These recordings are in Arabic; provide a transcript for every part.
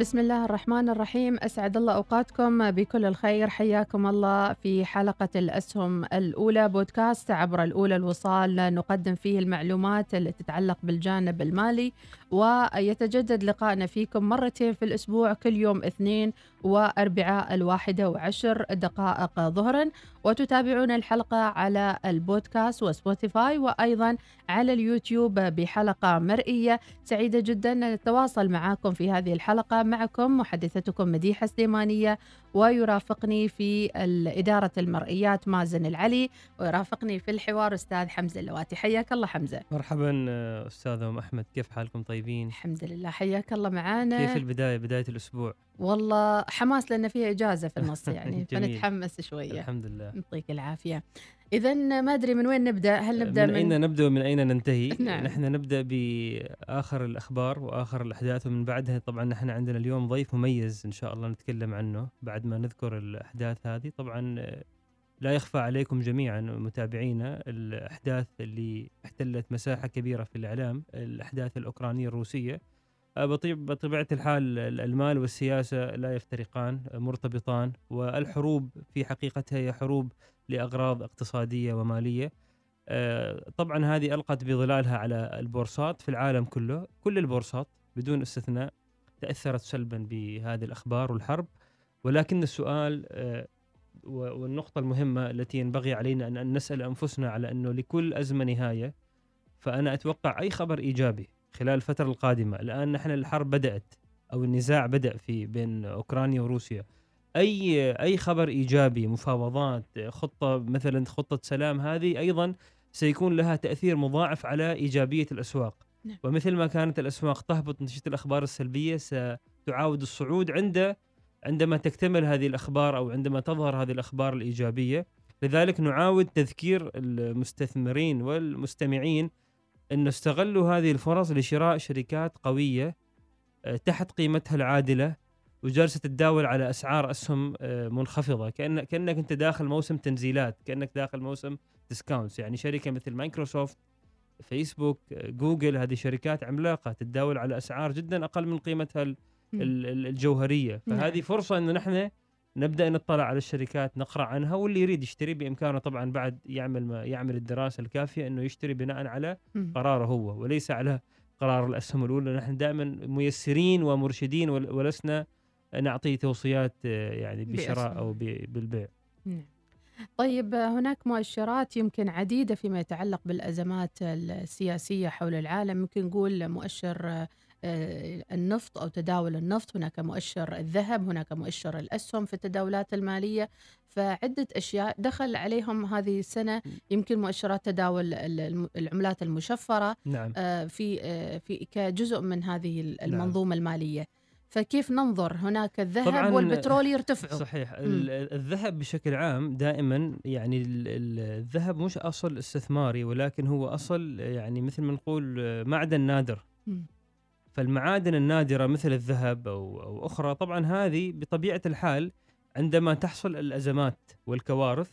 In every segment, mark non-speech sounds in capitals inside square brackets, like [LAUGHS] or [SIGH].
بسم الله الرحمن الرحيم. أسعد الله أوقاتكم بكل الخير. حياكم الله في حلقة الأسهم الأولى بودكاست عبر الأولى الوصال. نقدم فيه المعلومات التي تتعلق بالجانب المالي. ويتجدد لقائنا فيكم مرتين في الأسبوع كل يوم اثنين وأربعاء الواحدة وعشر دقائق ظهرا. وتتابعون الحلقة على البودكاست وسبوتيفاي وأيضا على اليوتيوب بحلقة مرئية. سعيدة جدا نتواصل معكم في هذه الحلقة. معكم محدثتكم مديحة سليمانية. ويرافقني في إدارة المرئيات مازن العلي ويرافقني في الحوار أستاذ حمزة اللواتي. حياك الله حمزة. مرحبا أستاذ أم أحمد. كيف حالكم طيبين؟ الحمد لله. حياك الله معانا. كيف البداية؟ بداية الأسبوع. والله حماس لأن فيها إجازة في النص يعني [LAUGHS] فنتحمس شوية. الحمد لله. يعطيك العافية. إذا ما أدري من وين نبدأ. هل نبدأ من, من أين نبدأ ومن أين ننتهي؟ نعم. نحن نبدأ بآخر الأخبار وآخر الأحداث ومن بعدها طبعا نحن عندنا اليوم ضيف مميز إن شاء الله نتكلم عنه بعد ما نذكر الأحداث هذه. طبعا لا يخفى عليكم جميعا متابعينا الأحداث اللي احتلت مساحة كبيرة في الإعلام الأحداث الأوكرانية الروسية. بطبيعة الحال المال والسياسة لا يفترقان مرتبطان والحروب في حقيقتها هي حروب لأغراض اقتصادية ومالية. طبعا هذه ألقت بظلالها على البورصات في العالم كله. كل البورصات بدون استثناء تأثرت سلبا بهذه الأخبار والحرب. ولكن السؤال والنقطة المهمة التي ينبغي علينا أن نسأل أنفسنا على أنه لكل أزمة نهاية فأنا أتوقع أي خبر إيجابي خلال الفترة القادمة الآن نحن الحرب بدأت أو النزاع بدأ في بين أوكرانيا وروسيا أي أي خبر إيجابي مفاوضات خطة مثلا خطة سلام هذه أيضا سيكون لها تأثير مضاعف على إيجابية الأسواق نعم. ومثل ما كانت الأسواق تهبط نتيجة الأخبار السلبية ستعاود الصعود عند عندما تكتمل هذه الأخبار أو عندما تظهر هذه الأخبار الإيجابية لذلك نعاود تذكير المستثمرين والمستمعين أن استغلوا هذه الفرص لشراء شركات قوية تحت قيمتها العادلة وجالسة تتداول على أسعار أسهم منخفضة. كأن كأنك أنت داخل موسم تنزيلات كأنك داخل موسم discounts يعني شركة مثل مايكروسوفت فيسبوك جوجل هذه شركات عملاقة تتداول على أسعار جدا أقل من قيمتها الجوهرية. فهذه فرصة أنه نحن نبدأ نطلع على الشركات نقرأ عنها واللي يريد يشتري بإمكانه طبعا بعد يعمل ما يعمل الدراسة الكافية إنه يشتري بناء على قراره هو وليس على قرار الأسهم الأولى. نحن دائما ميسرين ومرشدين ولسنا نعطي توصيات يعني بشراء أو بالبيع. نعم. طيب هناك مؤشرات يمكن عديدة فيما يتعلق بالأزمات السياسية حول العالم يمكن نقول مؤشر النفط أو تداول النفط هناك مؤشر الذهب هناك مؤشر الأسهم في التداولات المالية فعدة أشياء دخل عليهم هذه السنة يمكن مؤشرات تداول العملات المشفرة نعم. في في كجزء من هذه المنظومة نعم. المالية فكيف ننظر هناك الذهب والبترول يرتفعوا صحيح م. الذهب بشكل عام دائما يعني الذهب مش أصل استثماري ولكن هو أصل يعني مثل ما نقول معدن نادر م. فالمعادن النادرة مثل الذهب أو, أو أخرى طبعا هذه بطبيعة الحال عندما تحصل الأزمات والكوارث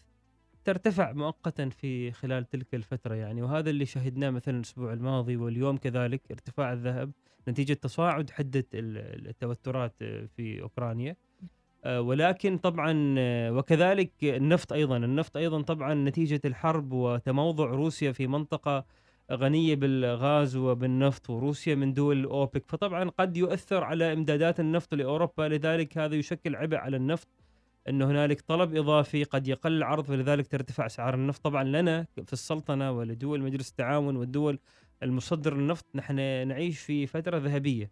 ترتفع مؤقتا في خلال تلك الفترة يعني وهذا اللي شهدناه مثلا الأسبوع الماضي واليوم كذلك ارتفاع الذهب نتيجة تصاعد حدة التوترات في أوكرانيا. ولكن طبعا وكذلك النفط أيضا النفط أيضا طبعا نتيجة الحرب وتموضع روسيا في منطقة غنية بالغاز وبالنفط وروسيا من دول الاوبك فطبعا قد يؤثر على إمدادات النفط لأوروبا لذلك هذا يشكل عبء على النفط إنه هنالك طلب إضافي قد يقل العرض ولذلك ترتفع أسعار النفط. طبعا لنا في السلطنة ولدول مجلس التعاون والدول المصدر النفط نحن نعيش في فترة ذهبية.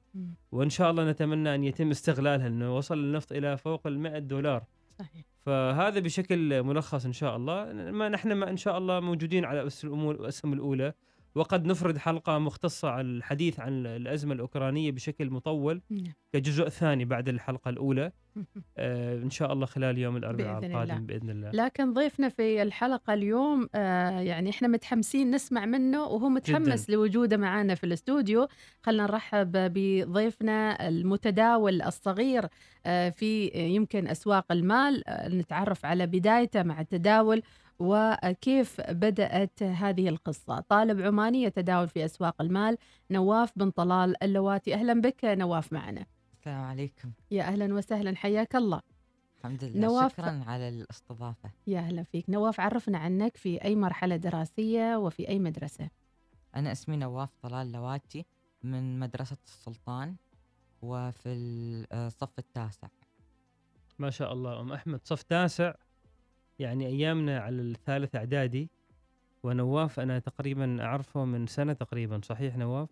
وإن شاء الله نتمنى أن يتم استغلالها إنه وصل النفط إلى فوق ال 100 دولار. صحيح. فهذا بشكل ملخص إن شاء الله. ما نحن ما إن شاء الله موجودين على أس الأمور الأسهم الأولى. وقد نفرد حلقة مختصة على الحديث عن الأزمة الأوكرانية بشكل مطول نعم. كجزء ثاني بعد الحلقة الأولى [LAUGHS] آه إن شاء الله خلال يوم الأربعاء بإذن القادم الله. بإذن الله لكن ضيفنا في الحلقة اليوم آه يعني إحنا متحمسين نسمع منه وهو متحمس جداً. لوجوده معنا في الاستوديو خلنا نرحب بضيفنا المتداول الصغير آه في يمكن أسواق المال آه نتعرف على بدايته مع التداول وكيف بدأت هذه القصة؟ طالب عماني يتداول في أسواق المال نواف بن طلال اللواتي. أهلا بك نواف معنا. السلام عليكم. يا أهلا وسهلا حياك الله. الحمد لله. نواف- شكرا على الاستضافة. يا أهلا فيك. نواف عرفنا عنك في أي مرحلة دراسية وفي أي مدرسة؟ أنا اسمي نواف طلال لواتي من مدرسة السلطان وفي الصف التاسع. ما شاء الله. أم أحمد صف تاسع. يعني أيامنا على الثالث إعدادي ونواف أنا تقريبا أعرفه من سنة تقريبا صحيح نواف.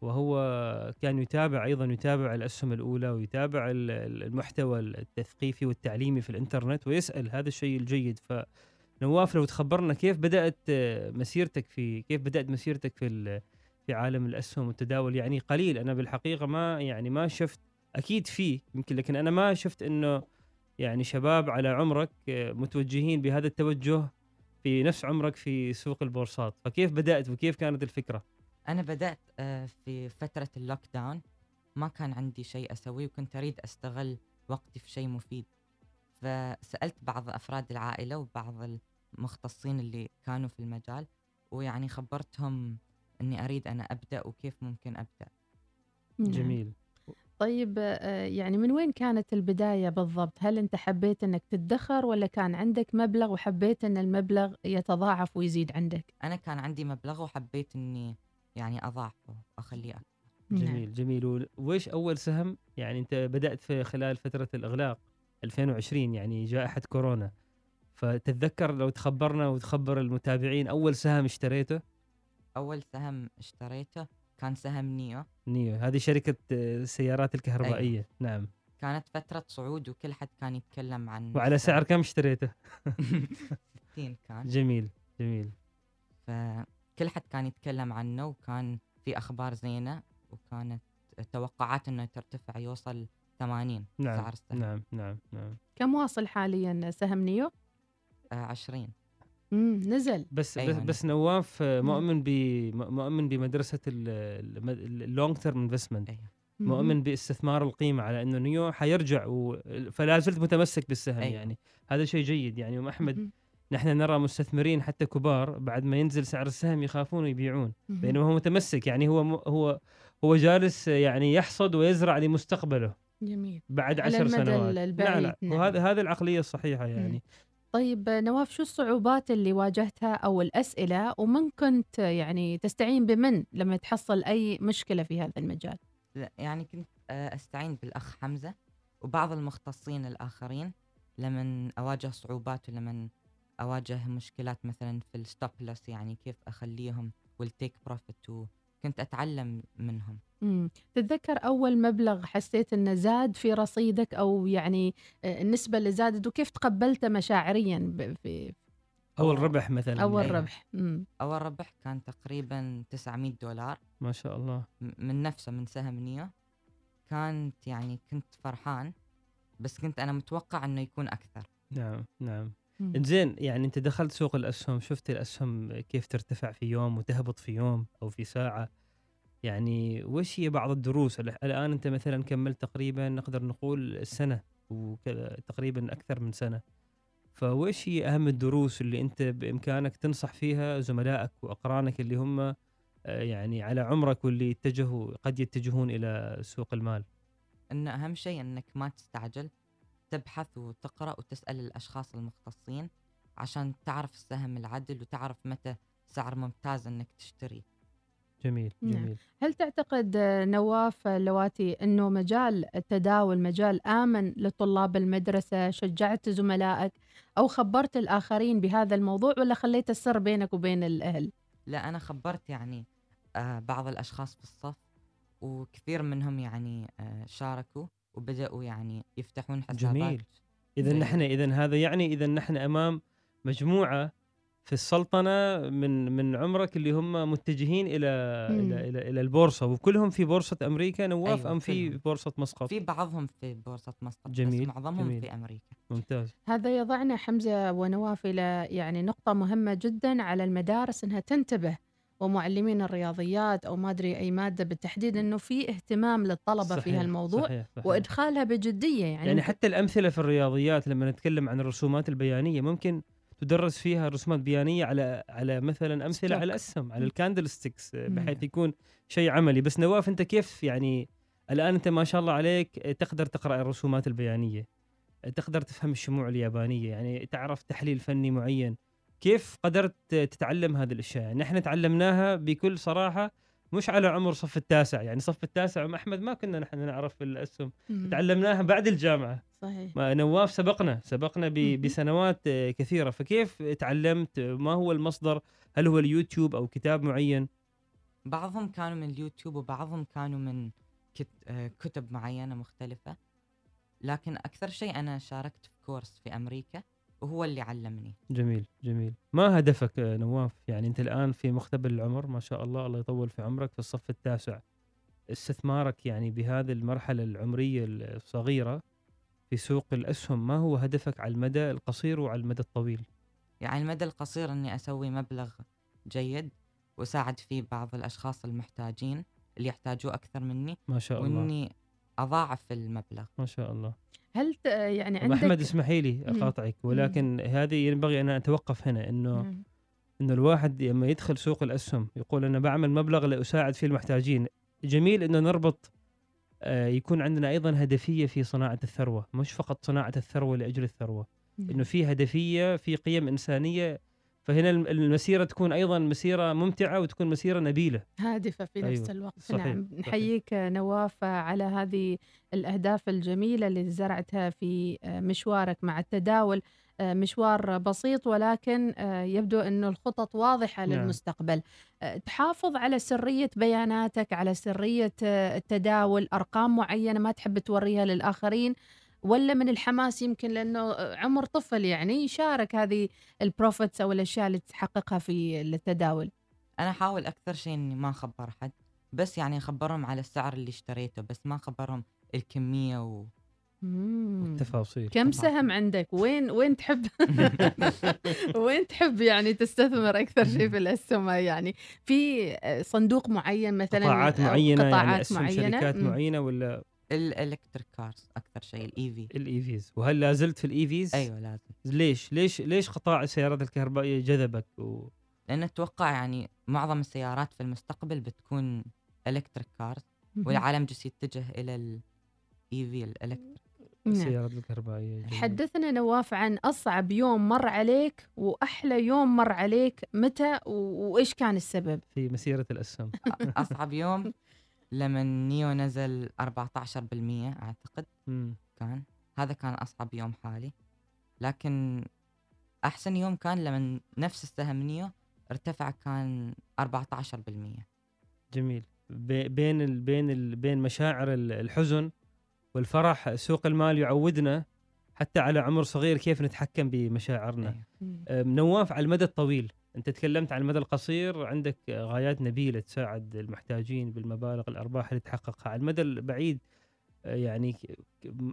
وهو كان يتابع أيضا يتابع الأسهم الأولى ويتابع ال- ال- المحتوى التثقيفي والتعليمي في الإنترنت ويسأل هذا الشيء الجيد فنواف لو تخبرنا كيف بدأت مسيرتك في كيف بدأت مسيرتك في في عالم الأسهم والتداول يعني قليل أنا بالحقيقة ما يعني ما شفت أكيد في يمكن لكن أنا ما شفت إنه يعني شباب على عمرك آه، متوجهين بهذا التوجه في نفس عمرك في سوق البورصات. فكيف بدأت وكيف كانت الفكرة؟ أنا بدأت آه، في فترة اللوك داون ما كان عندي شيء أسويه وكنت أريد أستغل وقتي في شيء مفيد. فسألت بعض أفراد العائلة وبعض المختصين اللي كانوا في المجال ويعني خبرتهم أني أريد أنا أبدأ وكيف ممكن أبدأ. نعم. جميل. طيب آه، يعني من وين كانت البداية بالضبط؟ هل أنت حبيت أنك تدخر ولا كان عندك مبلغ وحبيت أن المبلغ يتضاعف ويزيد عندك؟ أنا كان عندي مبلغ وحبيت أني يعني أضاعفه وأخليه أكبر. نعم. جميل جميل. و- وإيش أول سهم؟ يعني أنت بدأت في خلال فترة الإغلاق 2020 يعني جائحة كورونا. فتتذكر لو تخبرنا وتخبر المتابعين أول سهم اشتريته؟ أول سهم اشتريته كان سهم نيو. نيو. هذه شركة آه، السيارات الكهربائية. نعم. كانت فترة صعود وكل حد كان يتكلم عن وعلى. سعر كم اشتريته؟ 60 [LAUGHS] كان. جميل جميل. فكل حد كان يتكلم عنه وكان في أخبار زينة وكانت توقعات إنه ترتفع يوصل 80 نعم سعر السهم نعم نعم نعم. كم واصل حاليا سهم نيو؟ آه 20 مم نزل. بس أيوة بس, نعم. بس نواف مؤمن ب مؤمن بمدرسة ال long term investment مم. مؤمن باستثمار القيمة على إنه نيو حيرجع و... فلا زلت متمسك بالسهم أيوة. يعني. هذا شيء جيد يعني. ام أحمد مم. نحن نرى مستثمرين حتى كبار بعد ما ينزل سعر السهم يخافون ويبيعون مم. بينما هو متمسك يعني. هو م... هو هو جالس يعني يحصد ويزرع لمستقبله. جميل. بعد عشر سنوات. البعيد، لا لا نعم. وهذا هذه العقلية الصحيحة يعني. طيب نواف شو الصعوبات اللي واجهتها أو الأسئلة ومن كنت يعني تستعين بمن لما تحصل أي مشكلة في هذا المجال؟ لا يعني كنت آه أستعين بالأخ حمزة وبعض المختصين الآخرين لمن أواجه صعوبات ولمن أواجه مشكلات مثلا في ال stop loss يعني كيف أخليهم وال take profit وكنت أتعلم منهم. مم. تتذكر أول مبلغ حسيت أنه زاد في رصيدك أو يعني آه، النسبة اللي زادت وكيف تقبلته مشاعريا ب- في أول ربح مثلا أول أيوة. ربح. مم. أول ربح كان تقريبا 900 دولار. ما شاء الله. من نفسه من سهم نيو كانت يعني كنت فرحان بس كنت أنا متوقع إنه يكون أكثر. نعم نعم. مم. زين يعني انت دخلت سوق الأسهم شفت الأسهم كيف ترتفع في يوم وتهبط في يوم أو في ساعة. يعني وش هي بعض الدروس؟ ال- الآن انت مثلا كملت تقريبا نقدر نقول السنة وتقريبا أكثر من سنة. فوش هي أهم الدروس اللي انت بإمكانك تنصح فيها زملائك وأقرانك اللي هم آه، يعني على عمرك واللي اتجهوا قد يتجهون إلى سوق المال؟ إن أهم شيء إنك ما تستعجل. تبحث وتقرأ وتسأل الأشخاص المختصين عشان تعرف السهم العدل وتعرف متى سعر ممتاز إنك تشتري. جميل نعم. جميل. هل تعتقد نواف اللواتي أنه مجال التداول مجال آمن لطلاب المدرسة؟ شجعت زملائك أو خبرت الآخرين بهذا الموضوع ولا خليت السر بينك وبين الأهل؟ لا أنا خبرت يعني آه بعض الأشخاص في الصف وكثير منهم يعني آه شاركوا. وبدأوا يعني يفتحون حسابات جميل. اذا نحن اذا هذا يعني اذا نحن أمام مجموعة في السلطنة من من عمرك اللي هم متجهين إلى. إلى إلى, إلى البورصة وكلهم في بورصة أمريكا نواف أيوة، أم في كلهم. بورصة مسقط في بعضهم في بورصة مسقط جميل، بس معظمهم جميل. في أمريكا ممتاز هذا يضعنا حمزة ونواف إلى يعني نقطة مهمة جدا على المدارس أنها تنتبه ومعلمين الرياضيات أو ما أدري أي مادة بالتحديد أنه في اهتمام للطلبة في صحيح، هالموضوع صحيح صحيح. وإدخالها بجدية يعني, يعني, حتى الأمثلة في الرياضيات لما نتكلم عن الرسومات البيانية ممكن تدرس فيها رسومات بيانية على على مثلا أمثلة stock. على الأسهم على. ال candlesticks مم. بحيث يكون شيء عملي بس نواف أنت كيف يعني الآن أنت ما شاء الله عليك تقدر تقرأ الرسومات البيانية تقدر تفهم الشموع اليابانية يعني تعرف تحليل فني معين كيف قدرت تتعلم هذه الأشياء؟ يعني نحن تعلمناها بكل صراحة مش على عمر صف التاسع يعني صف التاسع أم أحمد ما كنا نحن نعرف الاسهم. تعلمناها بعد الجامعة. صحيح. ما نواف سبقنا سبقنا. بسنوات كثيرة. فكيف تعلمت؟ ما هو المصدر؟ هل هو اليوتيوب أو كتاب معين؟ بعضهم كانوا من اليوتيوب وبعضهم كانوا من كت... آه، كتب معينة مختلفة. لكن أكثر شيء أنا شاركت في كورس في أمريكا. وهو اللي علمني. جميل جميل. ما هدفك نواف؟ يعني أنت الآن في مقتبل العمر ما شاء الله الله يطول في عمرك في الصف التاسع. استثمارك يعني بهذه المرحلة العمرية الصغيرة في سوق الأسهم ما هو هدفك على المدى القصير وعلى المدى الطويل؟ يعني المدى القصير أني أسوي مبلغ جيد وأساعد فيه بعض الأشخاص المحتاجين اللي يحتاجوه أكثر مني. ما شاء الله. وإني أضاعف المبلغ. ما شاء الله. هل ت... يعني عندك أحمد اسمحي لي. أقاطعك ولكن هذه ينبغي أن أتوقف هنا إنه مم. إنه الواحد لما يدخل سوق الأسهم يقول أنا بعمل مبلغ لاساعد فيه المحتاجين. جميل إنه نربط آه، يكون عندنا أيضا هدفية في صناعة الثروة مش فقط صناعة الثروة لأجل الثروة. إنه في هدفية في قيم إنسانية فهنا الم- المسيرة تكون أيضا مسيرة ممتعة وتكون مسيرة نبيلة. هادفة في نفس أيوة، الوقت. صحيح، نعم. نحييك نواف على هذه الأهداف الجميلة اللي زرعتها في مشوارك مع التداول. مشوار بسيط ولكن يبدو أنه الخطط واضحة نعم. للمستقبل. تحافظ على سرية بياناتك على سرية التداول أرقام معينة ما تحب توريها للآخرين. ولا من الحماس يمكن لأنه عمر طفل يعني يشارك هذه البروفيتس أو الأشياء اللي تحققها في التداول أنا أحاول أكثر شيء إني ما أخبر حد بس يعني أخبرهم على السعر اللي اشتريته بس ما أخبرهم الكمية و... مم. التفاصيل كم. سهم عندك وين وين تحب [LAUGHS] وين تحب يعني تستثمر أكثر شيء في الأسهم يعني في صندوق معين مثلا قطاعات معينة يعني قطاعات أسهم معينة شركات. معينة ولا ال electric cars أكثر شيء ال EV ال EVs وهل لا زلت في ال EVs أيوة لازم ليش؟ ليش ليش قطاع السيارات الكهربائية جذبك؟ و... لأن أتوقع يعني معظم السيارات في المستقبل بتكون electric cars. والعالم جالس يتجه إلى ال EV ال electric نعم. السيارات الكهربائية جميل. حدثنا نواف عن أصعب يوم مر عليك وأحلى يوم مر عليك متى وإيش كان السبب؟ في مسيرة الأسهم. [LAUGHS] أصعب يوم؟ [LAUGHS] لما نيو نزل 14% أعتقد مم. كان. هذا كان أصعب يوم حالي. لكن أحسن يوم كان لما نفس السهم نيو ارتفع كان 14% جميل. بي- بين ال... بين ال... بين مشاعر ال- الحزن والفرح سوق المال يعودنا حتى على عمر صغير كيف نتحكم بمشاعرنا. أيوة. أم، نواف على المدى الطويل أنت تكلمت عن المدى القصير عندك غايات نبيلة تساعد المحتاجين بالمبالغ الأرباح اللي تحققها. على المدى البعيد آه، يعني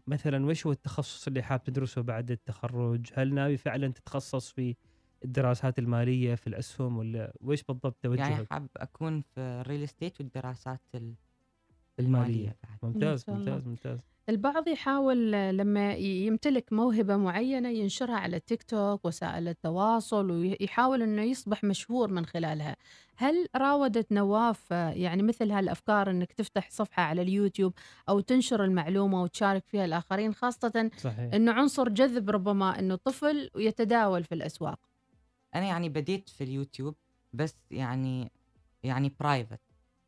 مثلا وش هو التخصص اللي حاب تدرسه بعد التخرج؟ هل ناوي فعلا تتخصص في الدراسات المالية في الأسهم ولا وش بالضبط توجهك؟ يعني حاب أكون في الريل استيت والدراسات ال- المالية. المالية بعد. ممتاز. ممتاز ممتاز. البعض يحاول لما يمتلك موهبة معينة ينشرها على التيك توك وسائل التواصل ويحاول إنه يصبح مشهور من خلالها. هل راودت نواف يعني مثل هالأفكار إنك تفتح صفحة على اليوتيوب أو تنشر المعلومة وتشارك فيها الآخرين خاصة صحيح إنه عنصر جذب ربما إنه طفل ويتداول في الأسواق. أنا يعني بديت في اليوتيوب بس يعني يعني private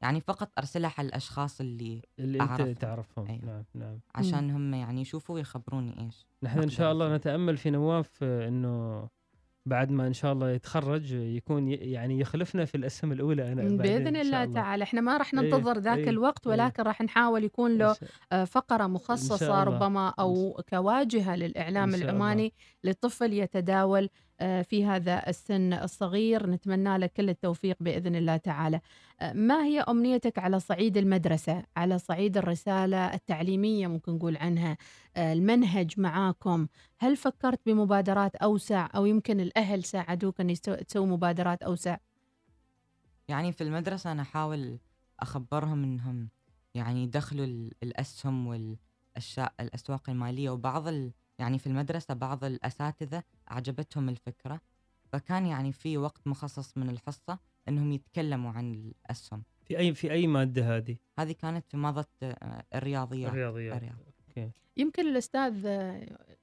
يعني فقط أرسلها على الأشخاص اللي اللي أنت أعرفهم. تعرفهم أيوة. نعم نعم عشان هم يعني يشوفوا ويخبروني إيش نحن إن شاء الله. نتأمل في نواف آه، إنه بعد ما إن شاء الله يتخرج آه، يكون يعني يخلفنا في الاسهم الأولى أنا بإذن شاء الله تعالى إحنا ما راح إيه، ننتظر ذاك إيه، الوقت إيه. ولكن راح نحاول يكون له آه، فقرة مخصصة الله. ربما أو كواجهة للإعلام الله. العماني لطفل يتداول في هذا السن الصغير نتمنى له كل التوفيق بإذن الله تعالى. آه، ما هي أمنيتك على صعيد المدرسة، على صعيد الرسالة التعليمية ممكن نقول عنها، آه، المنهج معاكم، هل فكرت بمبادرات أوسع أو يمكن الأهل ساعدوك إن تسوي مبادرات أوسع؟ يعني في المدرسة أنا أحاول أخبرهم إنهم يعني يدخلوا ال- الأسهم والأشياء الأسواق المالية وبعض يعني في المدرسة بعض الأساتذة أعجبتهم الفكرة فكان يعني في وقت مخصص من الحصة إنهم يتكلموا عن الأسهم. في اي في أي مادة هذه؟ هذه كانت في ماضة آه، الرياضيات. الرياضيات. الرياض. يمكن الأستاذ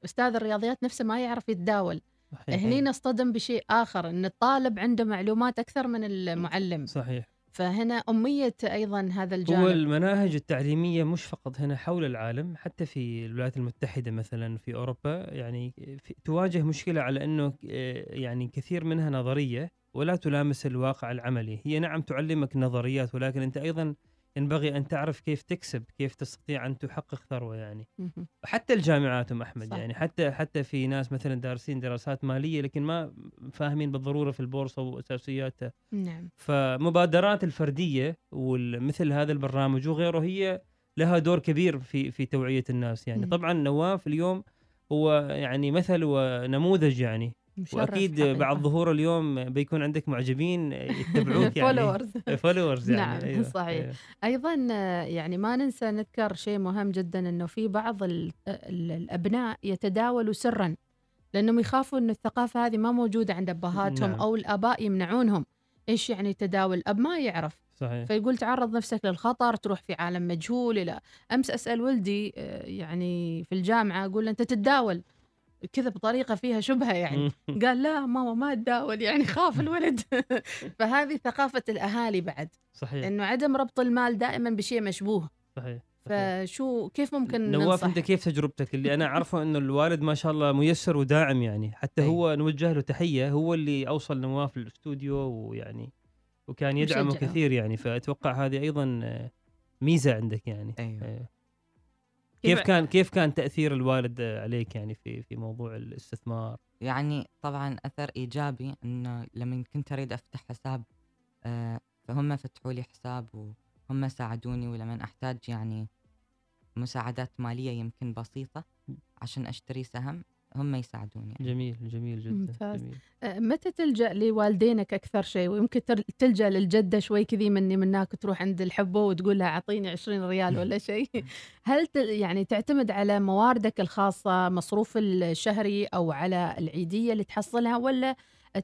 أستاذ الرياضيات نفسه ما يعرف يتداول. صحيح. هني نصطدم بشيء آخر إن الطالب عنده معلومات أكثر من المعلم. صحيح. فهنا أمية أيضا هذا هو الجانب المناهج التعليمية مش فقط هنا حول العالم حتى في الولايات المتحدة مثلا في أوروبا يعني في تواجه مشكلة على إنه آه، يعني كثير منها نظرية ولا تلامس الواقع العملي. هي نعم تعلمك نظريات ولكن أنت أيضا ينبغي أن تعرف كيف تكسب كيف تستطيع أن تحقق ثروة يعني. حتى الجامعات ام أحمد صح. يعني حتى حتى في ناس مثلا دارسين دراسات مالية لكن ما فاهمين بالضرورة في البورصة وأساسياتها نعم فمبادرات الفردية ومثل هذا البرنامج وغيره هي لها دور كبير في في توعية الناس يعني مم. طبعا نواف اليوم هو يعني مثل ونموذج يعني وأكيد حقيقة. بعد ظهور اليوم بيكون عندك معجبين يتبعوك يعني followers فولورز [LAUGHS] يعني نعم، أيوة. صحيح. أيوة. أيضا يعني ما ننسى نذكر شيء مهم جدا إنه في بعض ال- ال- الأبناء يتداولوا سرا لأنهم يخافوا إنه الثقافة هذه ما موجودة عند أبهاتهم نعم. أو الآباء يمنعونهم إيش يعني تداول الاب ما يعرف صحيح فيقول تعرض نفسك للخطر تروح في عالم مجهول إلى أمس أسأل ولدي آه، يعني في الجامعة أقول له أنت تتداول كذا بطريقة فيها شبهة يعني [LAUGHS] قال لا ماما ما اتداول يعني خاف الولد [LAUGHS] فهذه ثقافة الأهالي بعد صحيح إنه عدم ربط المال دائما بشيء مشبوه صحيح. فشو كيف ممكن نواف أنت كيف تجربتك اللي أنا أعرفه إنه الوالد ما شاء الله ميسر وداعم يعني حتى أي. هو نوجه له تحية هو اللي أوصل نواف للاستوديو ويعني وكان يدعمه. كثير يعني فأتوقع هذه أيضا ميزة عندك يعني أيوة. آه. كيف- كان كيف كان تأثير الوالد عليك يعني في في موضوع الاستثمار؟ يعني طبعا أثر إيجابي إنه لما كنت أريد أفتح حساب آه، فهم فتحوا لي حساب وهم ساعدوني ولما أحتاج يعني مساعدات مالية يمكن بسيطة عشان أشتري سهم. هم يساعدوني يعني. جميل جميل جدا ممتاز. جميل. آه، متى تلجأ لوالدينك أكثر شيء ويمكن تر- تلجأ للجدة شوي كذي مني منك تروح عند الحبة وتقول لها أعطيني 20 ريال ولا شيء [LAUGHS] هل ت- يعني تعتمد على مواردك الخاصة مصروف الشهري أو على العيدية اللي تحصلها ولا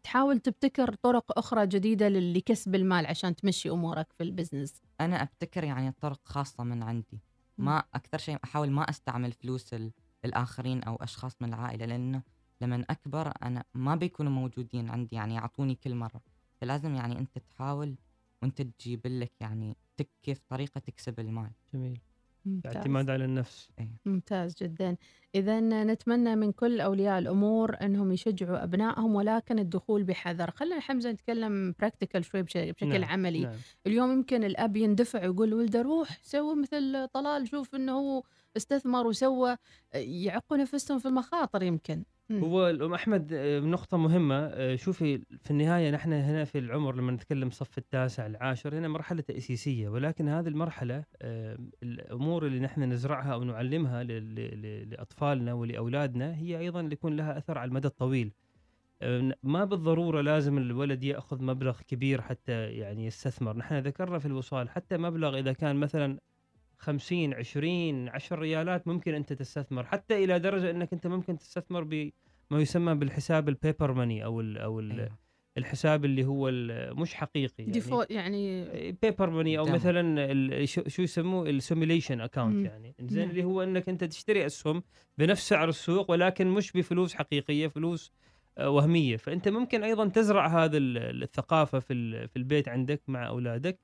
تحاول تبتكر طرق أخرى جديدة لكسب المال عشان تمشي أمورك في البزنس أنا أبتكر يعني طرق خاصة من عندي ما أكثر شيء أحاول ما أستعمل فلوس ال- الآخرين أو أشخاص من العائلة لأنه لما أكبر أنا ما بيكونوا موجودين عندي يعني يعطوني كل مرة. فلازم يعني أنت تحاول وأنت تجيب لك يعني تك كيف طريقة تكسب المال. جميل. ممتاز. اعتماد على النفس. ممتاز جدا. إذا نتمنى من كل أولياء الأمور أنهم يشجعوا أبنائهم ولكن الدخول بحذر. خلينا حمزة نتكلم براكتيكال شوي بش- بشكل نعم، عملي. نعم. اليوم يمكن الأب يندفع ويقول لولده روح سوي مثل طلال شوف أنه هو استثمر وسوى يعقوا نفسهم في المخاطر يمكن. هو الأم أحمد آه، نقطة مهمة آه، شوفي في النهاية نحن هنا في العمر لما نتكلم صف التاسع العاشر هنا مرحلة تأسيسية ولكن هذه المرحلة آه، الأمور اللي نحن نزرعها أو نعلمها ل- ل- ل- لأطفالنا ولأولادنا هي أيضا يكون لها أثر على المدى الطويل. ما بالضرورة لازم الولد يأخذ مبلغ كبير حتى يعني يستثمر. نحن ذكرنا في الوصال حتى مبلغ إذا كان مثلا 50 20 10 ريالات ممكن أنت تستثمر حتى إلى درجة أنك أنت ممكن تستثمر بما يسمى بالحساب ال paper money أو ال أو ال أيوة. الحساب اللي هو مش حقيقي يعني default يعني paper money أو demo. مثلا ال- شو شو يسموه ال simulation. account يعني زين نعم. اللي هو أنك أنت تشتري اسهم بنفس سعر السوق ولكن مش بفلوس حقيقية فلوس آه، وهمية فأنت ممكن أيضا تزرع هذا ال- الثقافة في في البيت عندك مع أولادك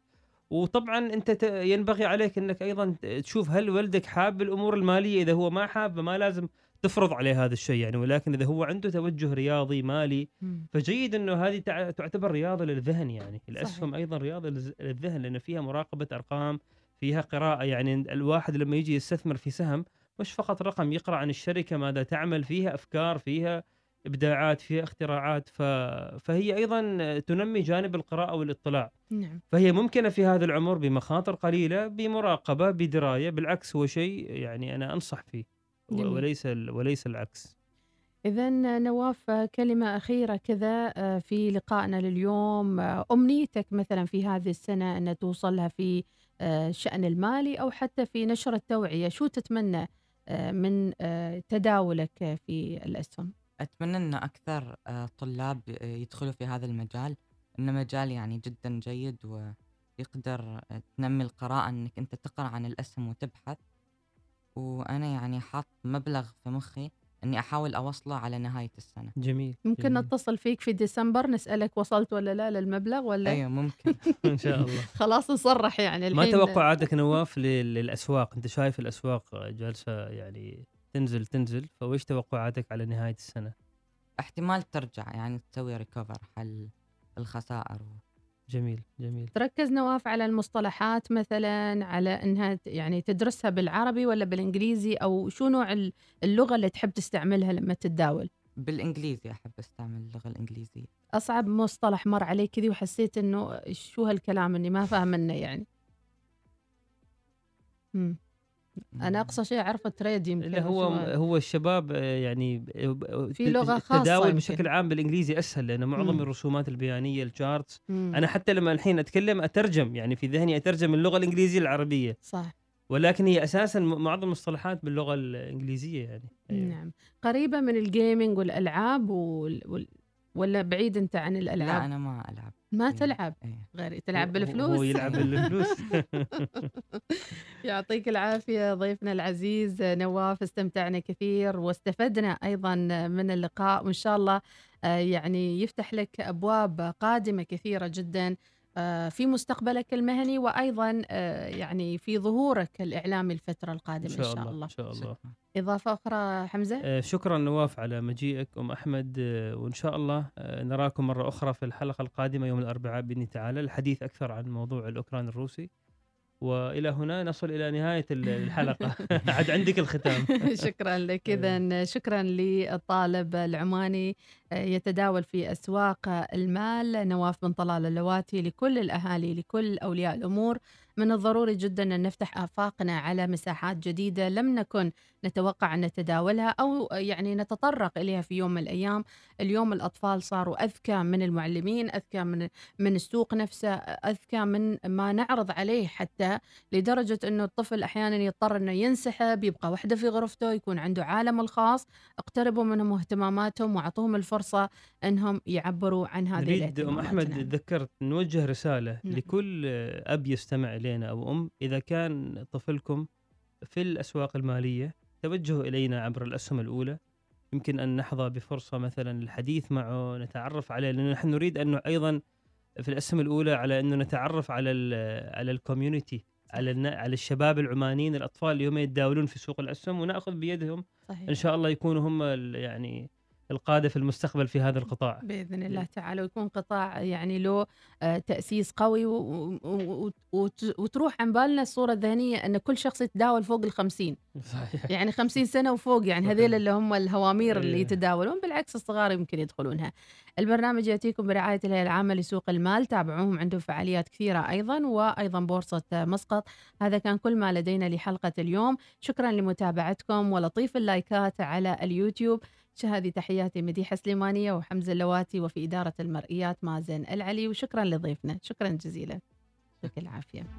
وطبعا أنت ينبغي عليك إنك أيضا تشوف هل ولدك حاب الأمور المالية إذا هو ما حاب ما لازم تفرض عليه هذا الشيء يعني ولكن إذا هو عنده توجه رياضي مالي. فجيد إنه هذه تع- تعتبر رياضة للذهن يعني الاسهم صحيح. أيضا رياضة للذهن لأن فيها مراقبة أرقام فيها قراءة يعني الواحد لما يجي يستثمر في سهم مش فقط رقم يقرأ عن الشركة ماذا تعمل فيها أفكار فيها إبداعات فيها اختراعات ف... فهي أيضا تنمي جانب القراءة والاطلاع. نعم. فهي ممكنة في هذا العمر بمخاطر قليلة بمراقبة بدراية بالعكس هو شيء يعني أنا أنصح فيه جميل. وليس ال- وليس العكس. إذا نواف كلمة أخيرة كذا آه، في لقائنا لليوم آه، أمنيتك مثلا في هذه السنة أن توصلها في آه، الشأن المالي أو حتى في نشر التوعية شو تتمنى من تداولك في الأسهم؟ أتمنى إن أكثر آه، طلاب آه، يدخلوا في هذا المجال إنه مجال يعني جدا جيد ويقدر آه، تنمي القراءة إنك أنت تقرأ عن الاسهم وتبحث. وأنا يعني حاط مبلغ في مخي إني أحاول أوصله على نهاية السنة. جميل ممكن جميل. نتصل فيك في ديسمبر نسألك وصلت ولا لا للمبلغ ولا؟ أيوه ممكن. [LAUGHS] إن شاء الله. خلاص نصرح يعني ما الحين. توقعاتك نواف لل- للأسواق؟ أنت شايف الأسواق جالسة يعني تنزل تنزل. فويش توقعاتك على نهاية السنة؟ احتمال ترجع يعني تسوي ريكفر حل الخسائر جميل جميل. تركز نواف على المصطلحات مثلا على إنها يعني تدرسها بالعربي ولا بالإنجليزي؟ أو شو نوع ال- اللغة اللي تحب تستعملها لما تتداول؟ بالإنجليزي أحب أستعمل اللغة الإنجليزية. أصعب مصطلح مر عليك كذي وحسيت إنه شو هالكلام إني ما فاهم منه يعني. مم. أنا أقصى شيء أعرفه trade يمكن اللي هو هو الشباب آه، يعني في لغة خاصة التداول. بشكل عام بالإنجليزي أسهل لأنه معظم مم. الرسومات البيانية ال charts. أنا حتى لما الحين أتكلم أترجم يعني في ذهني أترجم اللغة الإنجليزية العربية صح ولكن هي أساسا معظم المصطلحات باللغة الإنجليزية يعني أيوة. نعم قريبة من ال gaming والألعاب وال... وال... ولا بعيد أنت عن لا الالعاب أنا ما ألعب ما إيه. تلعب إيه. غير تلعب بالفلوس هو يلعب بالفلوس [LAUGHS] يعطيك العافية ضيفنا العزيز نواف استمتعنا كثير واستفدنا أيضا من اللقاء وإن شاء الله آه، يعني يفتح لك أبواب قادمة كثيرة جدا في مستقبلك المهني وأيضا آه، يعني في ظهورك الإعلامي الفترة إن القادمة شاء الله إن شاء الله. شكراً. إضافة أخرى حمزة؟ آه، شكرا نواف على مجيئك أم أحمد آه، وإن شاء الله آه، نراكم مرة أخرى في الحلقة القادمة يوم الأربعاء بإذن تعالى. الحديث أكثر عن موضوع الأوكران الروسي. وإلى هنا نصل إلى نهاية ال- الحلقة. [LAUGHS] عاد عندك الختام. [LAUGHS] شكرا لك. إذا شكرا للطالب العماني آه، يتداول في أسواق المال نواف بن طلال اللواتي لكل الأهالي لكل أولياء الأمور. من الضروري جدا أن نفتح آفاقنا على مساحات جديدة لم نكن نتوقع أن نتداولها أو يعني نتطرق إليها في يوم من الأيام. اليوم الأطفال صاروا أذكى من المعلمين أذكى من من السوق نفسه أذكى من ما نعرض عليه حتى لدرجة أنه الطفل أحيانا يضطر أنه ينسحب يبقى وحده في غرفته يكون عنده عالم الخاص اقتربوا منهم واهتماماتهم وأعطوهم الفرصة أنهم يعبروا عن هذه نريد أحمد نعم. تذكرت نوجه رسالة نعم. لكل أب يستمع إلينا أو أم إذا كان طفلكم في الأسواق المالية توجهوا إلينا عبر الأسهم الأولى يمكن أن نحظى بفرصة مثلا للحديث معه نتعرف عليه لأن نحن نريد أنه أيضا في الأسهم الأولى على إنه نتعرف على ال على ال community على النا- على الشباب العمانيين الأطفال اللي هم يتداولون في سوق الأسهم ونأخذ بيدهم صحيح. إن شاء الله يكونوا هم يعني القادة في المستقبل في هذا القطاع. بإذن الله تعالى ويكون قطاع يعني له آه، تأسيس قوي وتروح عن بالنا الصورة الذهنية إن كل شخص يتداول فوق ال 50 صحيح. يعني 50 سنة وفوق يعني. هذيل اللي هم الهوامير اللي إيه. يتداولون بالعكس الصغار يمكن يدخلونها. البرنامج يأتيكم برعاية الهيئة العامة لسوق المال. تابعوهم عندهم فعاليات كثيرة أيضا وأيضا بورصة مسقط. هذا كان كل ما لدينا لحلقة اليوم. شكرا لمتابعتكم ولطيف اللايكات على اليوتيوب. هذه تحياتي مديحة سليمانية وحمزة اللواتي وفي إدارة المرئيات مازن العلي وشكرا لضيفنا. شكرا جزيلا. يعطيك العافية.